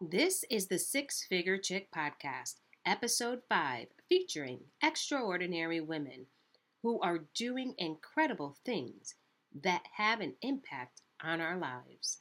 This is the Six Figure Chick Podcast, Episode 5, featuring extraordinary women who are doing incredible things that have an impact on our lives.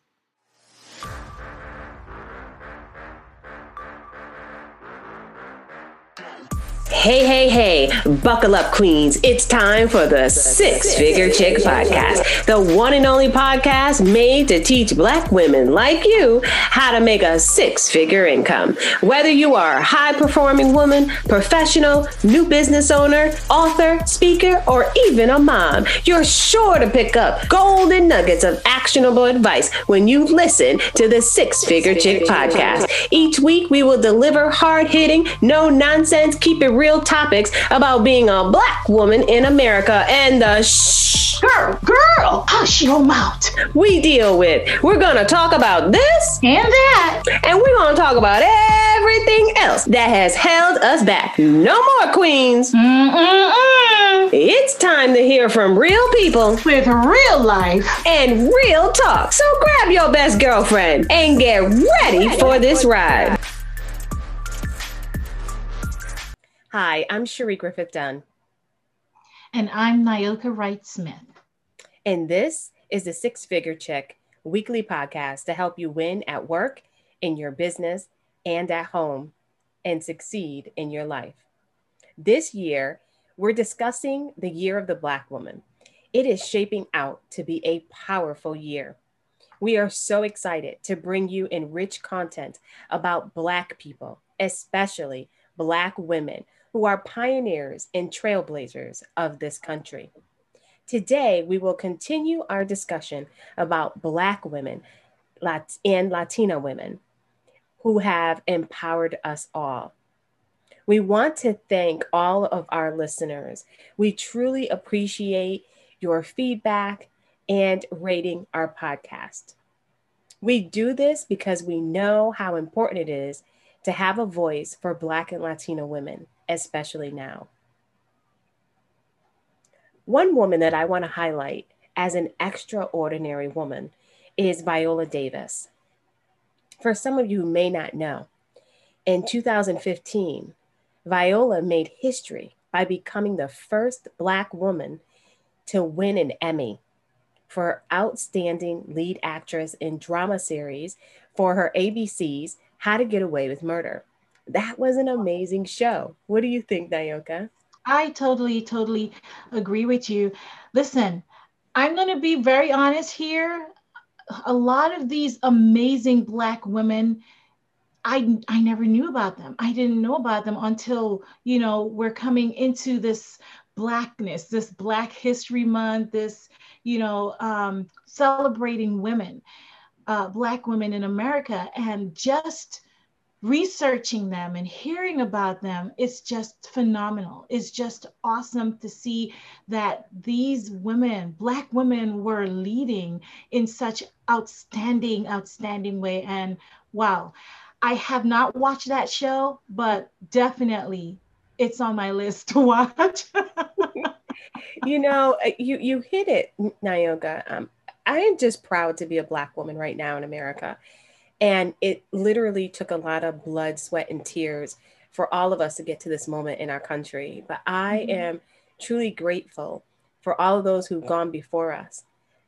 Hey, hey, hey, buckle up, queens. It's time for the Six Figure Chick Podcast, the one and only podcast made to teach Black women like you how to make a six figure income. Whether you are a high performing woman, professional, new business owner, author, speaker, or even a mom, you're sure to pick up golden nuggets of actionable advice when you listen to the Six Figure Chick Podcast. Each week, we will deliver hard hitting, no nonsense, keep it real topics about being a black woman in America and the shh girl, girl, hush your mouth. we deal with. We're gonna talk about this And that. and we're gonna talk about everything else that has held us back. No more queens. Mm-mm-mm. It's time to hear from real people With real life. and real talk. So grab your best girlfriend and get ready for this ride. Hi, I'm Cherie Griffith Dunn. And I'm Nyoka Wright Smith. And this is the Six Figure Chick weekly podcast to help you win at work, in your business, and at home, and succeed in your life. This year, we're discussing the year of the Black woman. It is shaping out to be a powerful year. We are so excited to bring you enriched content about Black people, especially Black women who are pioneers and trailblazers of this country. Today, we will continue our discussion about Black women and Latina women who have empowered us all. We want to thank all of our listeners. We truly appreciate your feedback and rating our podcast. We do this because we know how important it is to have a voice for Black and Latino women, especially now. One woman that I want to highlight as an extraordinary woman is Viola Davis. For some of you who may not know, in 2015, Viola made history by becoming the first Black woman to win an Emmy for Outstanding Lead Actress in Drama Series for her ABC's How to Get Away with Murder. That was an amazing show. What do you think, Nyoka? I totally, totally agree with you. Listen, I'm going to be very honest here. A lot of these amazing Black women, I, I never knew about them. I didn't know about them until, you know, we're coming into this Blackness, this Black History Month, this, you know, um, celebrating women, uh, Black women in America. And just, researching them and hearing about them is just phenomenal it's just awesome to see that these women black women were leading in such outstanding outstanding way and wow i have not watched that show but definitely it's on my list to watch you know, uh, you you hit it, Nyoka. Um, I am just proud to be a Black woman right now in America. And it literally took a lot of blood, sweat, and tears for all of us to get to this moment in our country. But I Mhm. am truly grateful for all of those who've gone before us.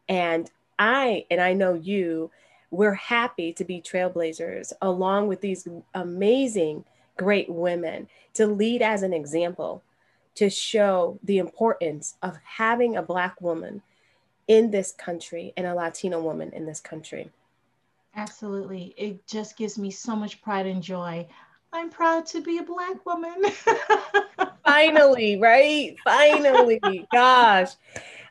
And I, and I know you, we're happy to be trailblazers along with these amazing, great women to lead as an example, to show the importance of having a Black woman in this country and a Latino woman in this country. Absolutely it just gives me so much pride and joy i'm proud to be a black woman finally, right? Finally, gosh.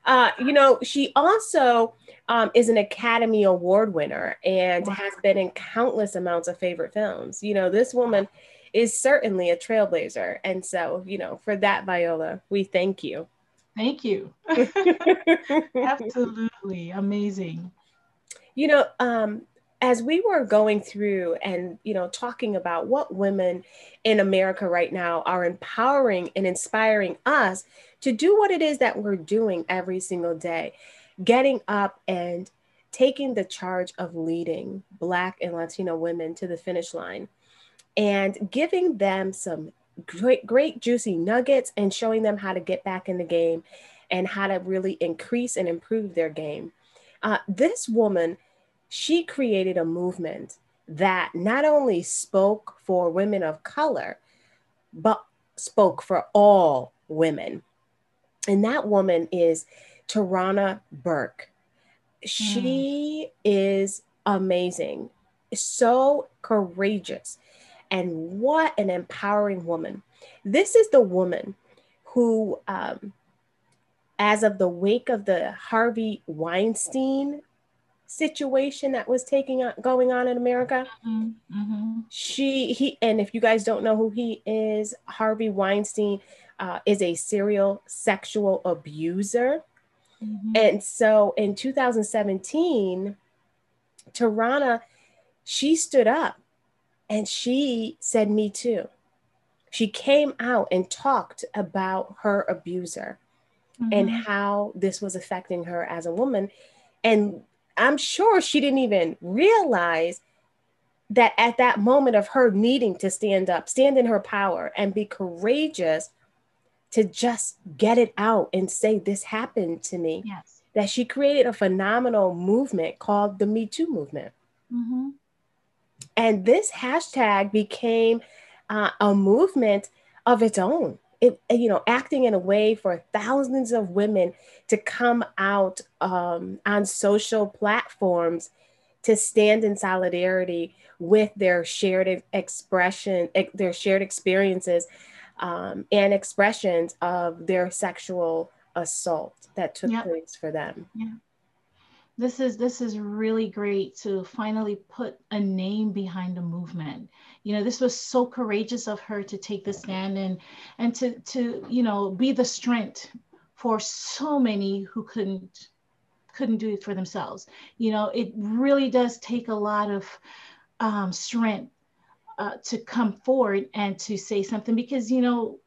Uh, you know, she also um, is an Academy Award winner and Wow. has been in countless amounts of favorite films. You know, this woman is certainly a trailblazer. And so, you know, for that, Viola, we thank you. thank you absolutely amazing you know, um, as we were going through and you know talking about what women in America right now are empowering and inspiring us to do what it is that we're doing every single day, getting up and taking the charge of leading Black and Latino women to the finish line and giving them some great, great juicy nuggets and showing them how to get back in the game and how to really increase and improve their game. Uh, this woman, she created a movement that not only spoke for women of color, but spoke for all women. And that woman is Tarana Burke. She mm. is amazing, so courageous, and what an empowering woman. This is the woman who, um, as of the wake of the Harvey Weinstein situation that was taking on, going on in America. Mm-hmm. mm-hmm. She he and if you guys don't know who he is, Harvey Weinstein uh, is a serial sexual abuser. Mm-hmm. And so in 2017, Tarana, she stood up and she said, Me too. She came out and talked about her abuser mm-hmm. and how this was affecting her as a woman. And I'm sure she didn't even realize that at that moment of her needing to stand up, stand in her power, and be courageous to just get it out and say, This happened to me. Yes. That she created a phenomenal movement called the Me Too movement. Mm-hmm. And this hashtag became uh, a movement of its own it, you know, acting in a way for thousands of women to come out um, on social platforms to stand in solidarity with their shared expression, their shared experiences um, and expressions of their sexual assault that took yep. place for them. Yeah this is this is really great to finally put a name behind a movement you know this was so courageous of her to take the stand and and to to you know be the strength for so many who couldn't couldn't do it for themselves. You know it really does take a lot of um, strength uh, to come forward and to say something because you know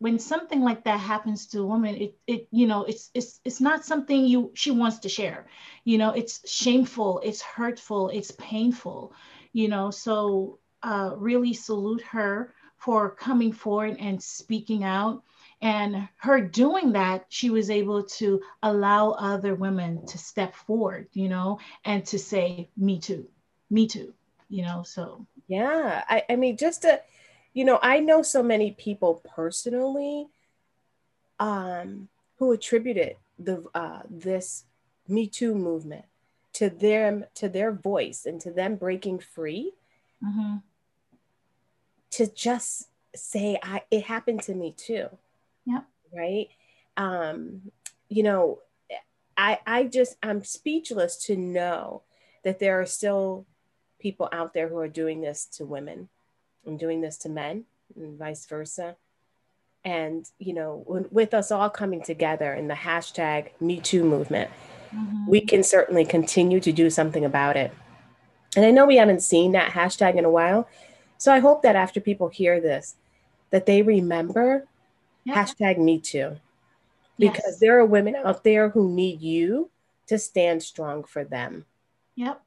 when something like that happens to a woman it it you know it's it's it's not something you she wants to share. You know it's shameful it's hurtful it's painful you know so uh, really salute her for coming forward and speaking out and her doing that she was able to allow other women to step forward you know and to say me too me too you know so yeah i, I mean just to you know, I know so many people personally um, who attributed the uh, this Me Too movement to them to their voice and to them breaking free. Mm-hmm. To just say, "I it happened to me too." Yeah. Right. Um, you know, I I just I'm speechless to know that there are still people out there who are doing this to women I'm doing this to men and vice versa. And, you know, with us all coming together in the hashtag Me Too movement, mm-hmm. we can certainly continue to do something about it. And I know we haven't seen that hashtag in a while. So I hope that after people hear this, that they remember yeah. hashtag Me Too. Because yes. there are women out there who need you to stand strong for them. Yep.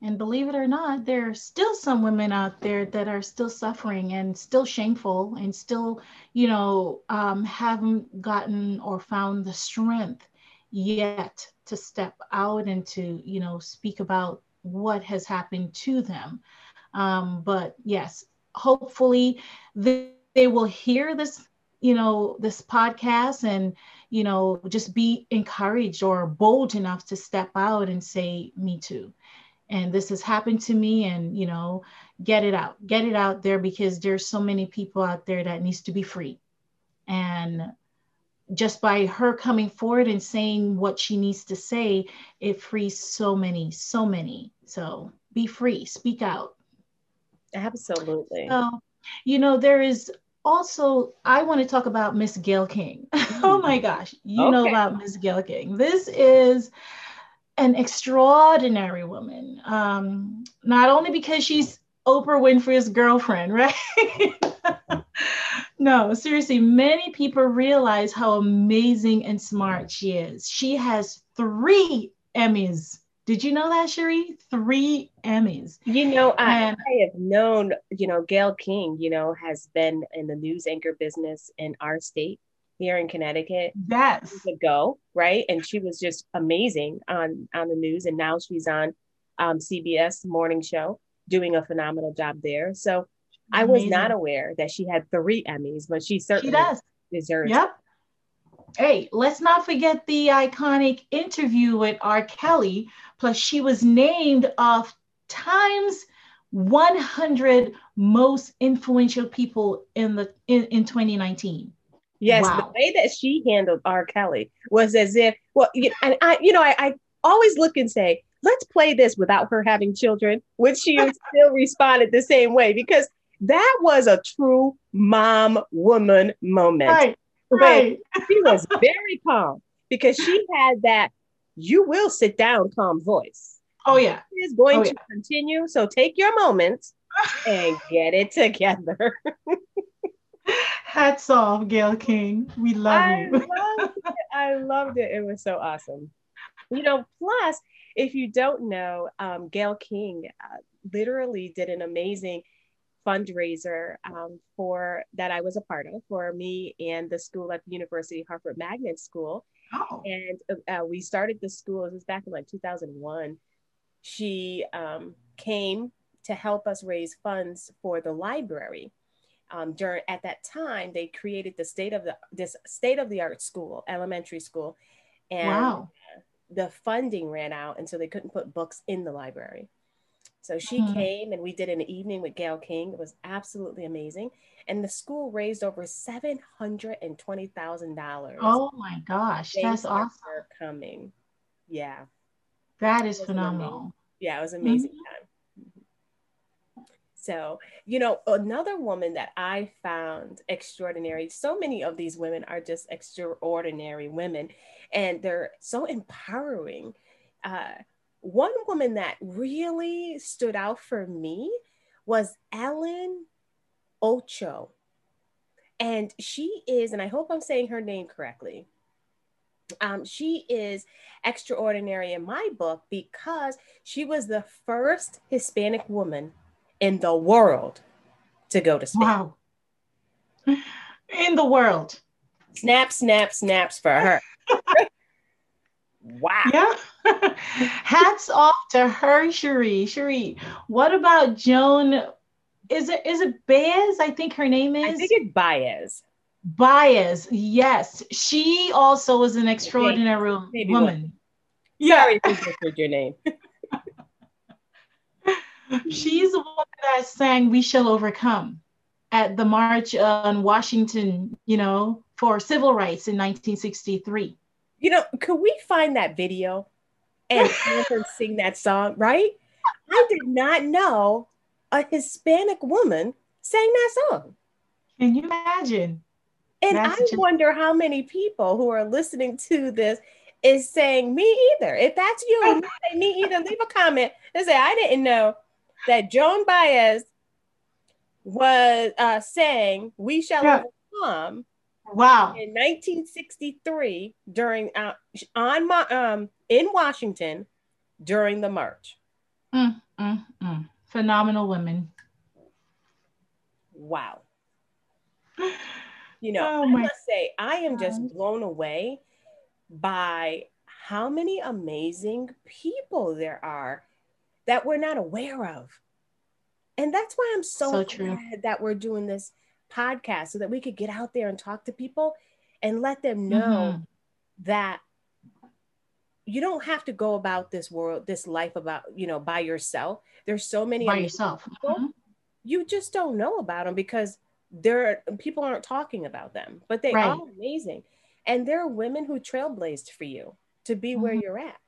And believe it or not, there are still some women out there that are still suffering and still shameful and still, you know, um, haven't gotten or found the strength yet to step out and to, you know, speak about what has happened to them. Um, but yes, hopefully they, they will hear this you know this podcast and you know just be encouraged or bold enough to step out and say me too. And this has happened to me and you know get it out get it out there because there's so many people out there that needs to be free. And just by her coming forward and saying what she needs to say it frees so many so many. So be free speak out absolutely so you know there is also i want to talk about miss gayle king oh my gosh you okay. know about miss gayle king this is an extraordinary woman. Um, not only because she's Oprah Winfrey's girlfriend, right? no, seriously, many people realize how amazing and smart she is. She has three Emmys, Did you know that, Cherie? Three Emmys. You know, I, And- I have known, you know, Gayle King, you know, has been in the news anchor business in our state here in Connecticut Yes. ago, right? And she was just amazing on on the news, and now she's on um, CBS morning show doing a phenomenal job there. So I was not aware that she had three Emmys, but she She certainly does. deserves. Yep. Hey, let's not forget the iconic interview with R. Kelly. Plus, she was named of Times 100 most influential people in the in, in 2019. Yes, Wow. the way that she handled R. Kelly was as if, well, you and I, you know, I, I always look and say, let's play this without her having children, which she still responded the same way because that was a true mom woman moment. Right, Right. She was very calm because she had that you will sit down calm voice. Oh yeah. It is going Oh, to continue. So take your moment and get it together. Hats off, Gayle King. We love I you. loved. I loved it. It was so awesome. You know, plus, if you don't know, um, Gayle King uh, literally did an amazing fundraiser um, for that I was a part of for me and the school at the University Hartford Magnet School. Oh, And uh, we started the school, it was back in like 2001. She um, came to help us raise funds for the library. Um, during at that time, they created the state of the this state of the art school, elementary school, and wow. the funding ran out, and so they couldn't put books in the library. So she Mhm. came, and we did an evening with Gayle King. It was absolutely amazing, and the school raised over seven hundred and twenty thousand dollars. Oh my gosh, that's awesome. coming. Yeah, That is phenomenal. yeah, it was an amazing Mm-hmm. time. So, you know, another woman that I found extraordinary, so many of these women are just extraordinary women, and they're so empowering. Uh, one woman that really stood out for me was Ellen Ochoa. And she is, and I hope I'm saying her name correctly. Um, she is extraordinary in my book because she was the first Hispanic woman in the world to go to space. Wow. In the world. Snap, snap, snaps for her. wow. Yeah. Hats off to her, Cherie. Cherie, what about Joan? Is it is it Baez? I think her name is I think it's Baez. Baez. Yes. She also was an extraordinary maybe woman. Sorry if I butchered your name. She's the one that sang We Shall Overcome at the March on Washington, you know, for civil rights in 1963. You know, could we find that video and sing that song, right? I did not know a Hispanic woman sang that song. Can you imagine? And That's I wonder how many people who are listening to this is saying me either. If that's you say me either, leave a comment and say I didn't know that Joan Baez was uh, saying "We Shall Yeah. Overcome" Wow. in 1963 during uh, on my um in Washington during the march. Mm, mm, mm. Phenomenal women. Wow. You know, Oh I must say, I am just blown away by how many amazing people there are that we're not aware of. And that's why I'm so, So true. glad that we're doing this podcast so that we could get out there and talk to people and let them know Mhm. that you don't have to go about this world, this life about, you know, by yourself. There's so many by yourself. people Mhm. you just don't know about them because there are people aren't talking about them, but they Right. are amazing. And there are women who trailblazed for you to be where Mhm. you're at.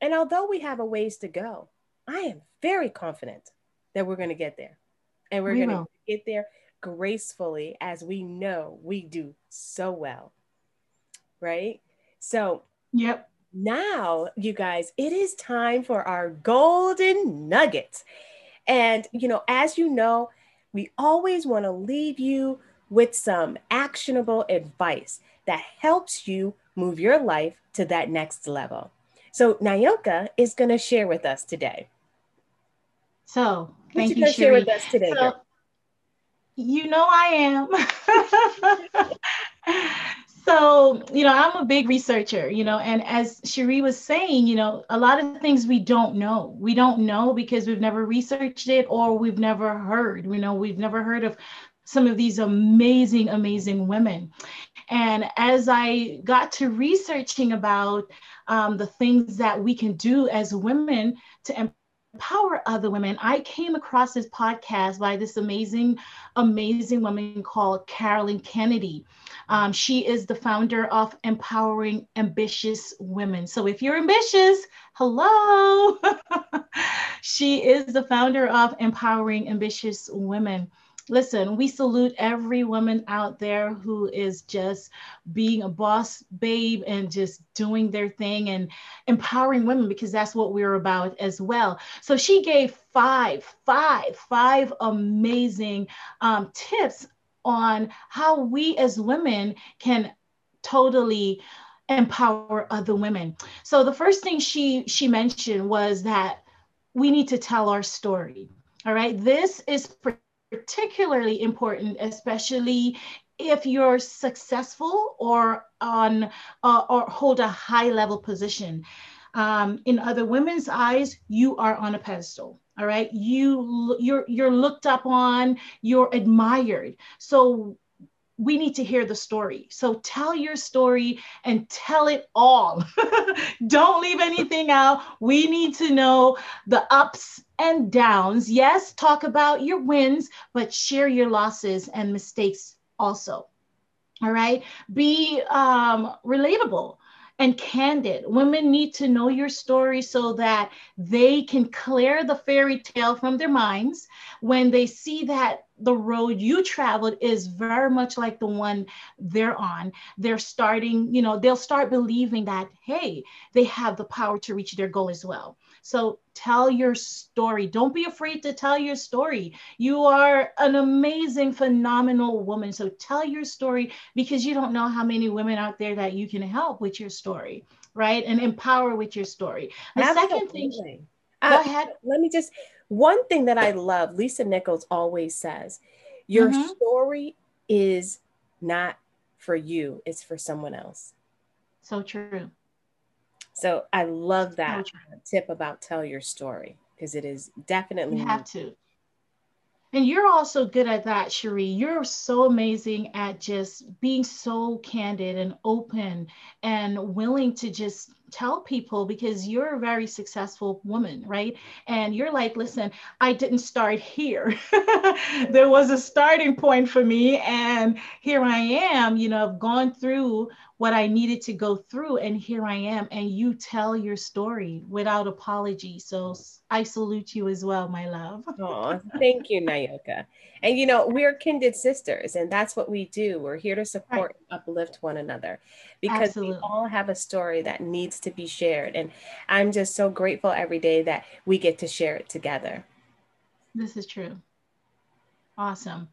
And although we have a ways to go, I am very confident that we're going to get there. And we're We going to get there gracefully as we know we do so well. Right? So Yep. now, you guys, it is time for our golden nuggets. And, you know, as you know, we always want to leave you with some actionable advice that helps you move your life to that next level. So Nyoka is going to share with us today. So thank you, you, share with us today. So, you know I am. so, you know, I'm a big researcher, you know, and as Cherie was saying, you know, a lot of things we don't know. We don't know because we've never researched it or we've never heard, you know, we've never heard of some of these amazing, amazing women. And as I got to researching about um, the things that we can do as women to empower other women, I came across this podcast by this amazing, amazing woman called Carolyn Kennedy. Um, she is the founder of Empowering Ambitious Women. So if you're ambitious, hello. she is the founder of Empowering Ambitious Women listen, we salute every woman out there who is just being a boss babe and just doing their thing and empowering women because that's what we're about as well. So she gave five, five, five amazing um, tips on how we as women can totally empower other women. So the first thing she she mentioned was that we need to tell our story. All right. This is particularly important, especially if you're successful or on uh, or hold a high level position. Um, in other women's eyes, you are on a pedestal. All right, you you're you're looked up on, you're admired. So we need to hear the story. So tell your story and tell it all. Don't leave anything out. We need to know the ups and downs. Yes, talk about your wins, but share your losses and mistakes also. All right. Be um, relatable and candid. Women need to know your story so that they can clear the fairy tale from their minds when they see that the road you traveled is very much like the one they're on. They're starting, you know, they'll start believing that, hey, they have the power to reach their goal as well. So tell your story. Don't be afraid to tell your story. You are an amazing, phenomenal woman. So tell your story because you don't know how many women out there that you can help with your story, right? And empower with your story. The Absolutely. second thing, uh, go ahead. Let me just, one thing that I love, Lisa Nichols always says, your mm-hmm. story is not for you, it's for someone else. So true. So I love that tip about tell your story because it is definitely you have to. And you're also good at that, Cherie. You're so amazing at just being so candid and open and willing to just tell people because you're a very successful woman, right? And you're like, listen, I didn't start here. there was a starting point for me. And here I am, you know, I've gone through what I needed to go through, and here I am. And you tell your story without apology. So I salute you as well, my love. Oh, thank you, Nyoka. And you know, we're kindred sisters, and that's what we do. We're here to support right. uplift one another because Absolutely. we all have a story that needs to be shared. And I'm just so grateful every day that we get to share it together. This is true. Awesome.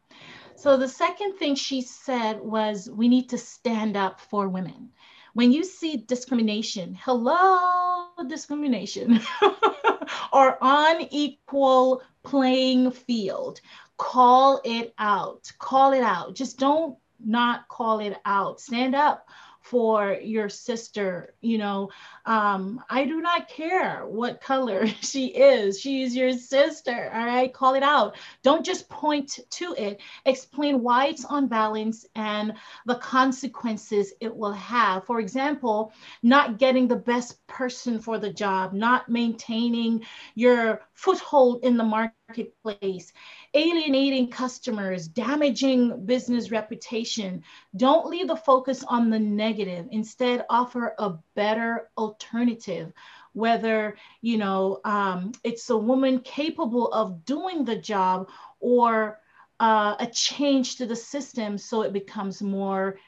So the second thing she said was we need to stand up for women. When you see discrimination, hello, discrimination, or unequal playing field, call it out. Call it out. Just don't not call it out. Stand up for your sister. You know, um, I do not care what color she is. She is your sister. All right, call it out. Don't just point to it. Explain why it's unbalanced and the consequences it will have. For example, not getting the best person for the job, not maintaining your foothold in the marketplace alienating customers, damaging business reputation. Don't leave the focus on the negative. Instead, offer a better alternative. Whether you know um, it's a woman capable of doing the job or uh, a change to the system so it becomes more,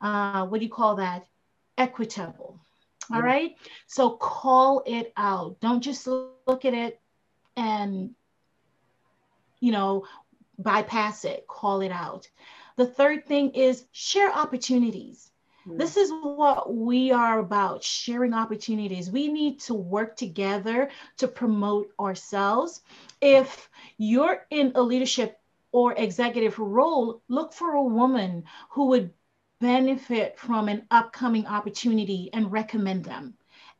uh, what do you call that? Equitable. All yeah. right. So call it out. Don't just look at it and you know, bypass it, call it out. The third thing is share opportunities. Mm. This is what we are about sharing opportunities. We need to work together to promote ourselves. If you're in a leadership or executive role, look for a woman who would benefit from an upcoming opportunity and recommend them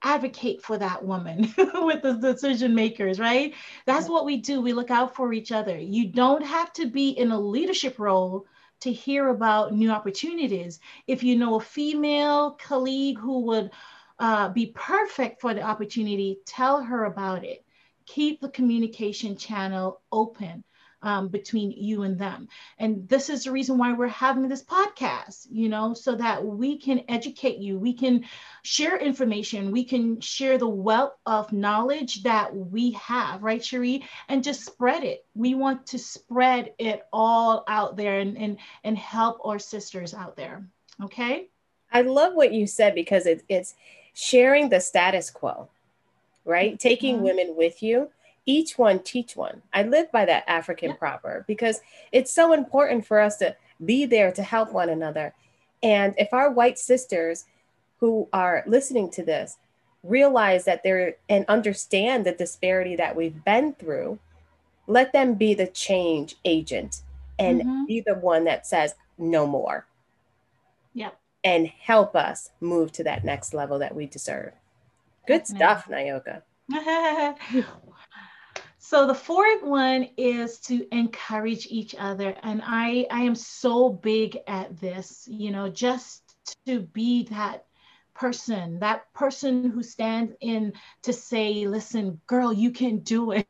advocate for that woman with the decision makers, right? That's what we do. We look out for each other. You don't have to be in a leadership role to hear about new opportunities. If you know a female colleague who would uh, be perfect for the opportunity, tell her about it. Keep the communication channel open um, between you and them. And this is the reason why we're having this podcast, you know, so that we can educate you, we can share information, we can share the wealth of knowledge that we have, right, Cherie? And just spread it. We want to spread it all out there and, and, and help our sisters out there. Okay. I love what you said because it's it's sharing the status quo, right? Taking mm-hmm. women with you each one teach one. I live by that African yeah. proverb because it's so important for us to be there to help one another. And if our white sisters who are listening to this realize that they're and understand the disparity that we've been through, let them be the change agent and mm-hmm. be the one that says no more. Yep. And help us move to that next level that we deserve. Good stuff, Nyoka. So the fourth one is to encourage each other. And I, I am so big at this, you know, just to be that person, that person who stands in to say, listen, girl, you can do it.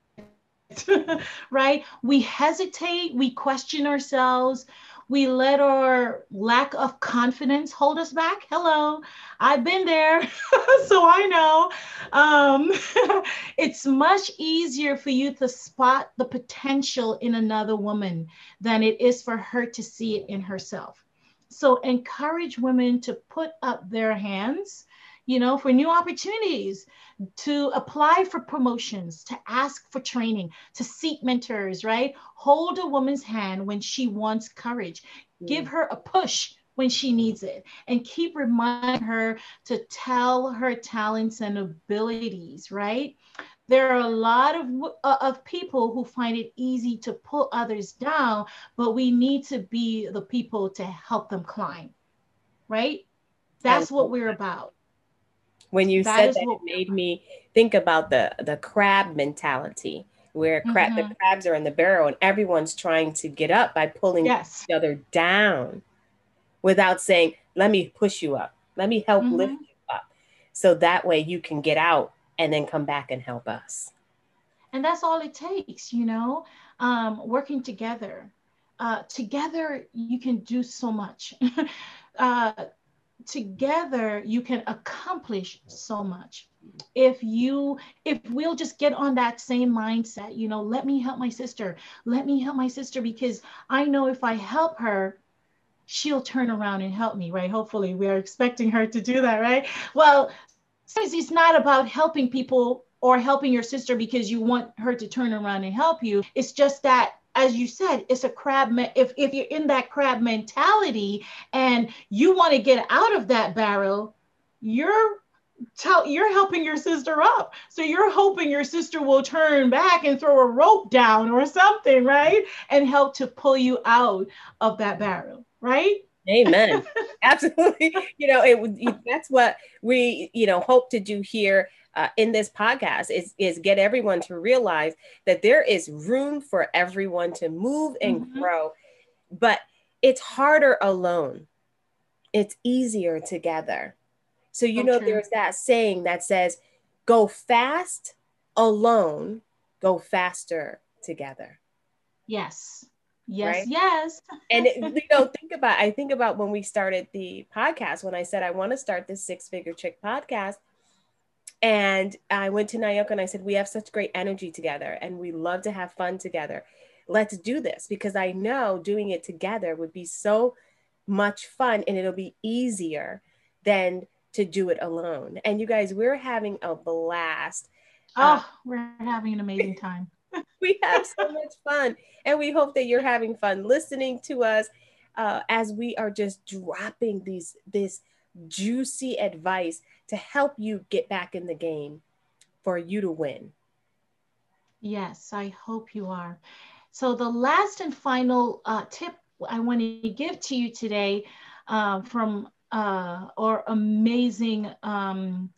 right? We hesitate, we question ourselves, we let our lack of confidence hold us back. Hello, I've been there, so I know. Um, it's much easier for you to spot the potential in another woman than it is for her to see it in herself. So encourage women to put up their hands you know, for new opportunities, to apply for promotions, to ask for training, to seek mentors, right? Hold a woman's hand when she wants courage. Mm. Give her a push when she needs it and keep reminding her to tell her talents and abilities, right? There are a lot of, uh, of people who find it easy to pull others down, but we need to be the people to help them climb, right? That's what we're about when you that said that what, it made me think about the the crab mentality where crab mm-hmm. the crabs are in the barrel and everyone's trying to get up by pulling yes. each other down without saying let me push you up let me help mm-hmm. lift you up so that way you can get out and then come back and help us and that's all it takes you know um, working together uh, together you can do so much uh, together you can accomplish so much. If you if we'll just get on that same mindset you know let me help my sister let me help my sister because i know if i help her she'll turn around and help me right? Hopefully we're expecting her to do that right? Well it's not about helping people or helping your sister because you want her to turn around and help you. It's just that as you said, it's a crab. Me- if if you're in that crab mentality and you want to get out of that barrel, you're tell you're helping your sister up. So you're hoping your sister will turn back and throw a rope down or something, right? And help to pull you out of that barrel, right? Amen. Absolutely. You know, it that's what we, you know, hope to do here uh, in this podcast is, is get everyone to realize that there is room for everyone to move and mm-hmm. grow, but it's harder alone. It's easier together. So, you okay. know, there's that saying that says, go fast alone, go faster together. Yes. Yes, right? yes. and it, you know, think about I think about when we started the podcast when I said I want to start this six figure chick podcast and I went to Nyoka and I said, We have such great energy together and we love to have fun together. Let's do this because I know doing it together would be so much fun and it'll be easier than to do it alone. And you guys, we're having a blast. Oh, uh, we're having an amazing time. we have so much fun. And we hope that you're having fun listening to us uh, as we are just dropping these, this juicy advice to help you get back in the game for you to win. Yes, I hope you are. So, the last and final uh, tip I want to give to you today uh, from uh, our amazing, um,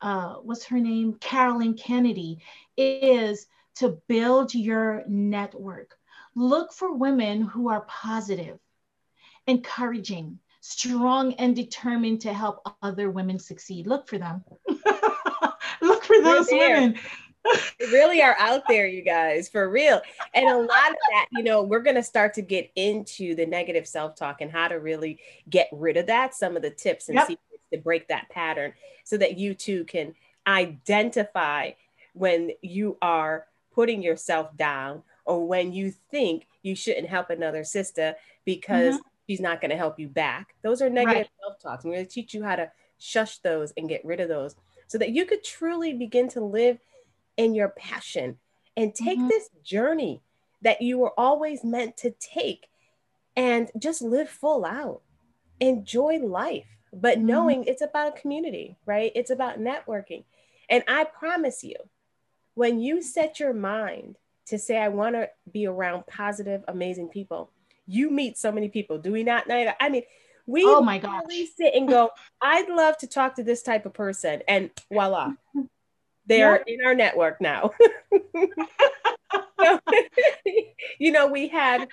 uh, what's her name? Carolyn Kennedy, is to build your network. Look for women who are positive, encouraging, strong, and determined to help other women succeed. Look for them. Look for those women really are out there, you guys, for real. And a lot of that, you know, we're going to start to get into the negative self talk and how to really get rid of that, some of the tips and yep. secrets to break that pattern so that you too can identify when you are putting yourself down or when you think you shouldn't help another sister because mm-hmm. She's not going to help you back. Those are negative right. self talks. I'm going to teach you how to shush those and get rid of those so that you could truly begin to live in your passion and take mm-hmm. this journey that you were always meant to take and just live full out. Enjoy life, but mm-hmm. knowing it's about a community, right? It's about networking. And I promise you, when you set your mind to say, I want to be around positive, amazing people, you meet so many people. Do we not? I mean, we oh my God. really sit and go, I'd love to talk to this type of person. And voila, they're yep. in our network now. so, you know, we had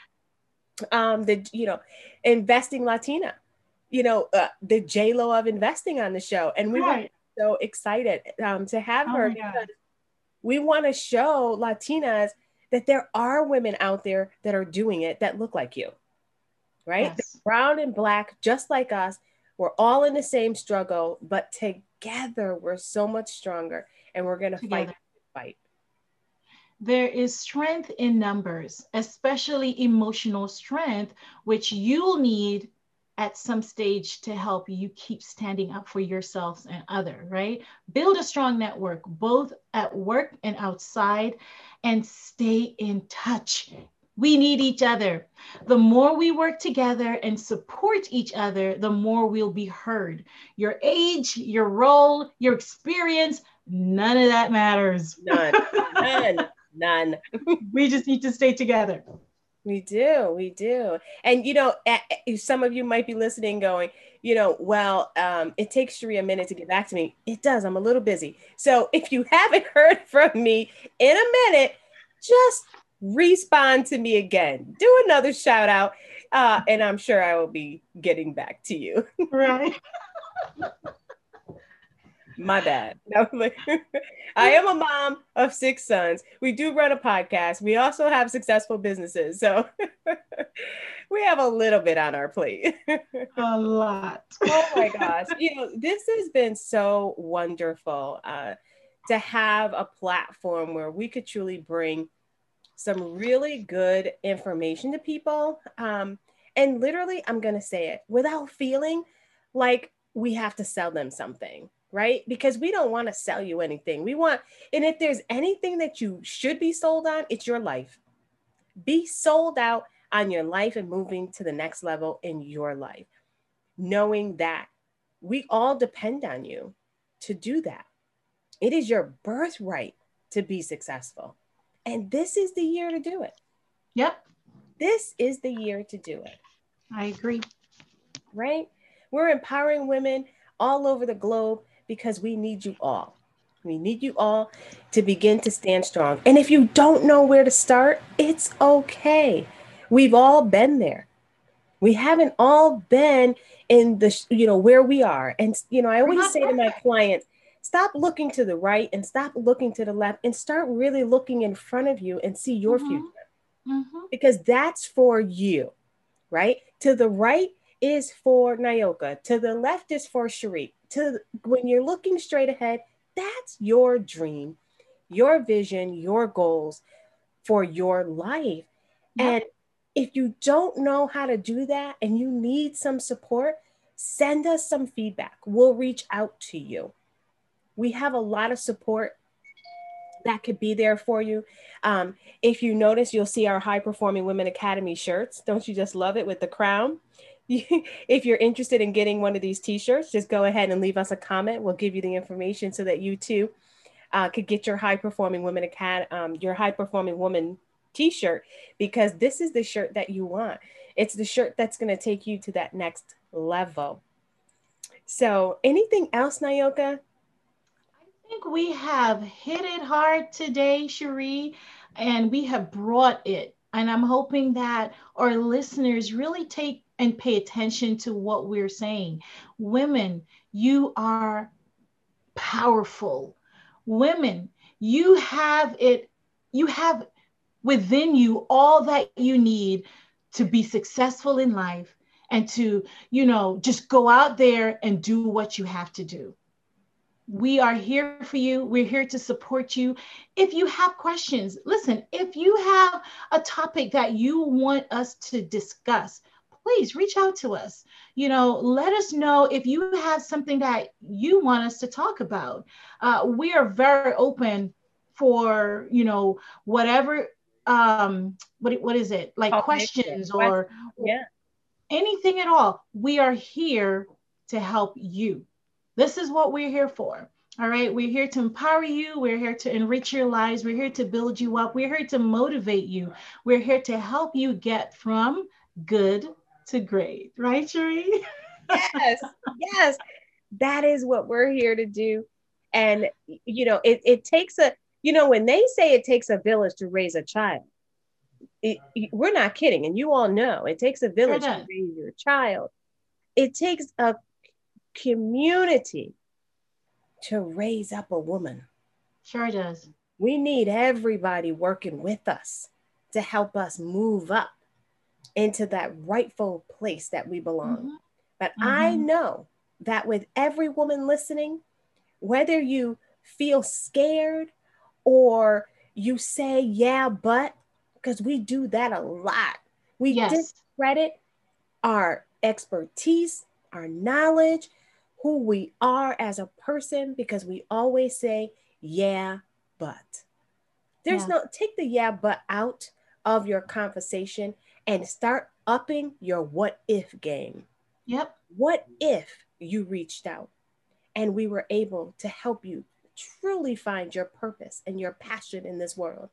um the you know investing Latina, you know, uh, the J Lo of investing on the show, and we right. were so excited um, to have oh her we want to show Latinas that there are women out there that are doing it that look like you, right? Yes. Brown and black, just like us. We're all in the same struggle, but together we're so much stronger and we're going to fight fight there is strength in numbers especially emotional strength which you'll need at some stage to help you keep standing up for yourselves and other right build a strong network both at work and outside and stay in touch we need each other. The more we work together and support each other, the more we'll be heard. Your age, your role, your experience, None of that matters. None. None. None. we just need to stay together. We do. We do. And, you know, some of you might be listening going, you know, well, um, it takes Cherie a minute to get back to me. It does. I'm a little busy. So if you haven't heard from me in a minute, just respond to me again. Do another shout out. Uh, and I'm sure I will be getting back to you. right. My bad. No, I am a mom of six sons. We do run a podcast. We also have successful businesses. So we have a little bit on our plate. a lot. oh my gosh. You know, this has been so wonderful uh, to have a platform where we could truly bring some really good information to people. Um, and literally, I'm going to say it without feeling like we have to sell them something right? Because we don't want to sell you anything. We want, and if there's anything that you should be sold on, it's your life. Be sold out on your life and moving to the next level in your life, knowing that we all depend on you to do that. It is your birthright to be successful. And this is the year to do it. Yep. This is the year to do it. I agree. Right? We're empowering women all over the globe because we need you all. We need you all to begin to stand strong. And if you don't know where to start, it's okay. We've all been there. We haven't all been in the, you know, where we are. And, you know, I always say to my clients, stop looking to the right and stop looking to the left and start really looking in front of you and see your mm-hmm. future. Mm-hmm. Because that's for you, right? To the right is for Nyoka, to the left is for Cherie to when you're looking straight ahead, that's your dream, your vision, your goals for your life. Yeah. And if you don't know how to do that and you need some support, send us some feedback. We'll reach out to you. We have a lot of support that could be there for you. Um, if you notice, you'll see our High Performing Women Academy shirts. Don't you just love it with the crown? if you're interested in getting one of these t-shirts, just go ahead and leave us a comment. We'll give you the information so that you too uh, could get your high performing woman acad- um, your high performing woman t-shirt because this is the shirt that you want. It's the shirt that's going to take you to that next level. So, anything else, Nyoka? I think we have hit it hard today, Cherie, and we have brought it. And I'm hoping that our listeners really take and pay attention to what we're saying. Women, you are powerful. Women, you have it, you have within you all that you need to be successful in life and to, you know, just go out there and do what you have to do. We are here for you. We're here to support you. If you have questions, listen, if you have a topic that you want us to discuss, please reach out to us. You know, let us know if you have something that you want us to talk about. Uh, we are very open for, you know, whatever um what what is it? Like questions or yeah. anything at all. We are here to help you. This is what we're here for. All right? We're here to empower you. We're here to enrich your lives. We're here to build you up. We're here to motivate you. We're here to help you get from good to great right Cherie? yes yes that is what we're here to do and you know it, it takes a you know, when they say it takes a village to raise a child, it, we're not kidding. And you all know it takes a village to raise your child. It takes a community to raise up a woman. Sure does. We need everybody working with us to help us move up into that rightful place that we belong. Mm-hmm. But mm-hmm. I know that with every woman listening, whether you feel scared or you say, yeah, but, because we do that a lot. We yes. discredit our expertise, our knowledge, who we are as a person, because we always say, yeah, but. There's yeah. no, take the yeah, but out of your conversation and start upping your what if game. Yep. What if you reached out and we were able to help you truly find your purpose and your passion in this world.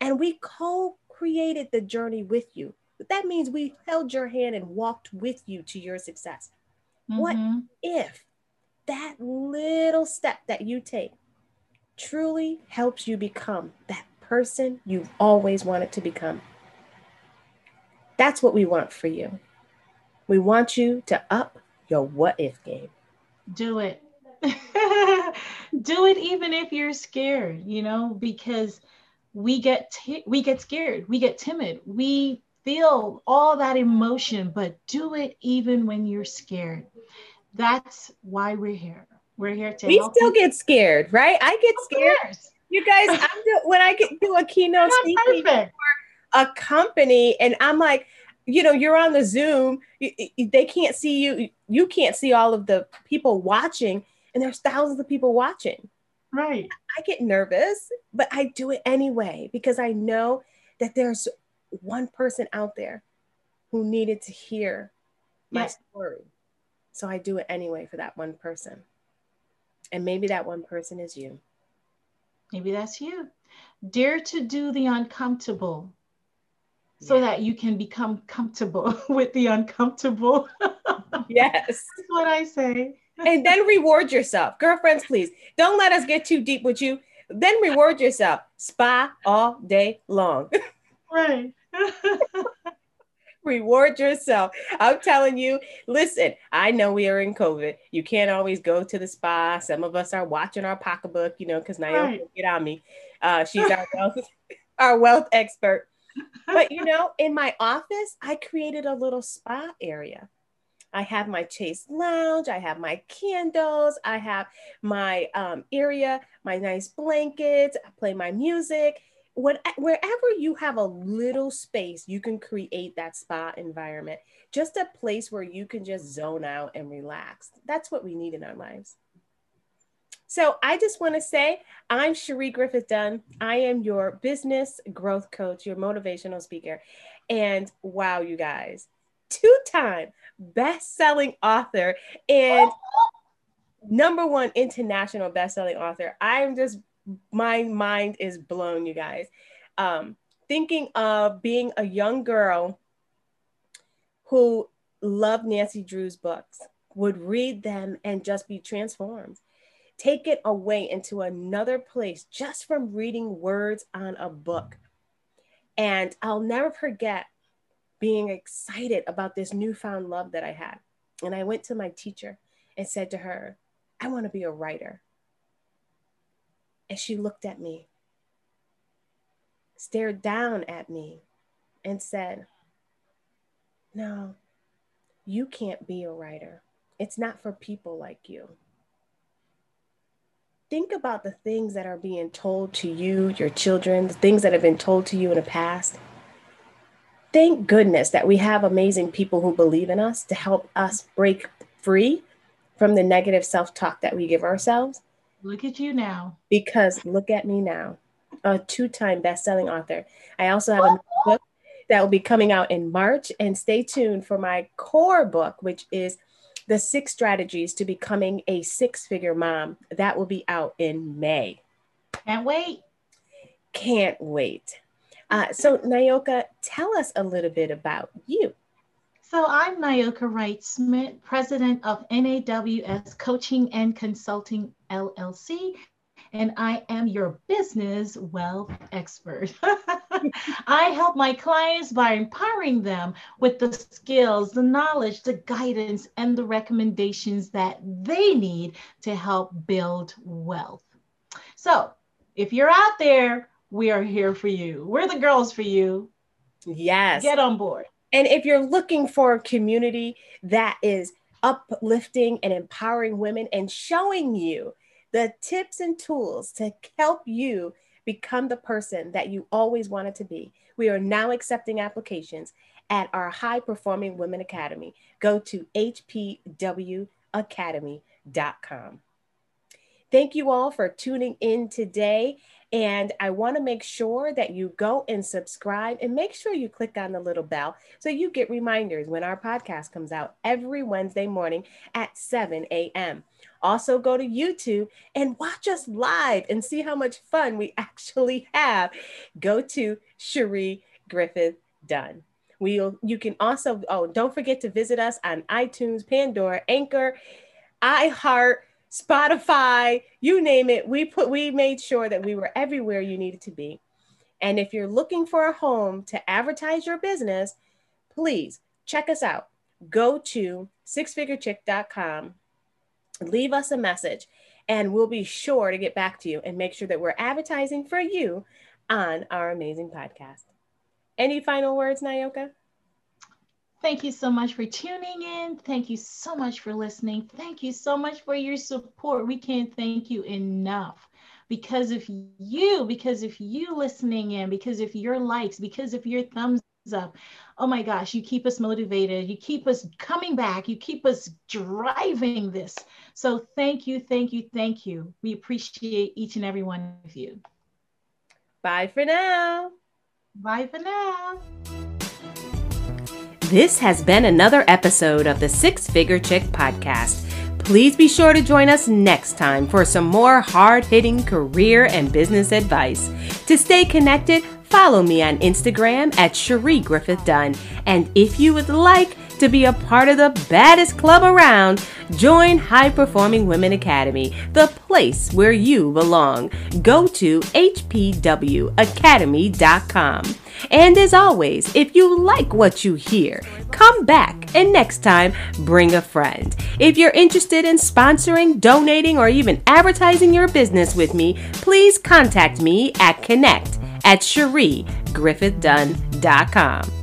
And we co created the journey with you. But that means we held your hand and walked with you to your success. Mm-hmm. What if that little step that you take truly helps you become that person you've always wanted to become? That's what we want for you. We want you to up your what if game. Do it. do it even if you're scared, you know, because we get t- we get scared, we get timid, we feel all that emotion, but do it even when you're scared. That's why we're here. We're here to. We still get scared, right? I get scared. You guys, I'm do, when I get do a keynote speaking for a company, and I'm like, you know, you're on the Zoom, they can't see you, you can't see all of the people watching, and there's thousands of people watching. Right. I get nervous, but I do it anyway because I know that there's one person out there who needed to hear my yeah. story. So I do it anyway for that one person. And maybe that one person is you. Maybe that's you. Dare to do the uncomfortable so yeah. that you can become comfortable with the uncomfortable. yes. That's what I say and then reward yourself. Girlfriends, please don't let us get too deep with you. Then reward yourself. Spa all day long. Right. reward yourself. I'm telling you, listen, I know we are in COVID. You can't always go to the spa. Some of us are watching our pocketbook, you know, because Naomi right. get on me. Uh, she's our wealth, our wealth expert. But you know, in my office, I created a little spa area. I have my Chase Lounge, I have my candles, I have my um, area, my nice blankets, I play my music. What, wherever you have a little space, you can create that spa environment. Just a place where you can just zone out and relax. That's what we need in our lives. So I just want to say I'm Cherie Griffith Dunn. I am your business growth coach, your motivational speaker. And wow, you guys, two time best selling author and number one international best selling author. I'm just, my mind is blown, you guys. Um, thinking of being a young girl who loved Nancy Drew's books, would read them and just be transformed. Take it away into another place just from reading words on a book. And I'll never forget being excited about this newfound love that I had. And I went to my teacher and said to her, I want to be a writer. And she looked at me, stared down at me, and said, No, you can't be a writer. It's not for people like you. Think about the things that are being told to you, your children, the things that have been told to you in the past. Thank goodness that we have amazing people who believe in us to help us break free from the negative self talk that we give ourselves. Look at you now. Because look at me now, a two time best selling author. I also have a book that will be coming out in March. And stay tuned for my core book, which is The Six Strategies to Becoming a Six Figure Mom. That will be out in May. Can't wait. Can't wait. Uh, so, Nyoka, tell us a little bit about you. So, I'm Nyoka Wright Smith, president of NAWS Coaching and Consulting LLC, and I am your business wealth expert. I help my clients by empowering them with the skills, the knowledge, the guidance, and the recommendations that they need to help build wealth. So, if you're out there, we are here for you. We're the girls for you. Yes. Get on board. And if you're looking for a community that is uplifting and empowering women and showing you the tips and tools to help you become the person that you always wanted to be. We are now accepting applications at our High Performing Women Academy. Go to hpwacademy.com. Thank you all for tuning in today. And I want to make sure that you go and subscribe and make sure you click on the little bell so you get reminders when our podcast comes out every Wednesday morning at 7 a.m. Also, go to YouTube and watch us live and see how much fun we actually have. Go to Cherie Griffith Dunn. We'll, you can also, oh, don't forget to visit us on iTunes, Pandora, Anchor, iHeart, Spotify, you name it. We put, we made sure that we were everywhere you needed to be. And if you're looking for a home to advertise your business, please check us out. Go to sixfigurechick.com leave us a message and we'll be sure to get back to you and make sure that we're advertising for you on our amazing podcast. Any final words, Nyoka? Thank you so much for tuning in. Thank you so much for listening. Thank you so much for your support. We can't thank you enough because of you, because of you listening in, because of your likes, because of your thumbs up. Oh my gosh, you keep us motivated. You keep us coming back. You keep us driving this. So thank you, thank you, thank you. We appreciate each and every one of you. Bye for now. Bye for now. This has been another episode of the Six Figure Chick podcast. Please be sure to join us next time for some more hard hitting career and business advice. To stay connected, Follow me on Instagram at Cherie Griffith Dunn. And if you would like to be a part of the baddest club around, join High Performing Women Academy, the place where you belong. Go to hpwacademy.com. And as always, if you like what you hear, come back and next time bring a friend. If you're interested in sponsoring, donating, or even advertising your business with me, please contact me at connect at CherieGriffithDunn.com.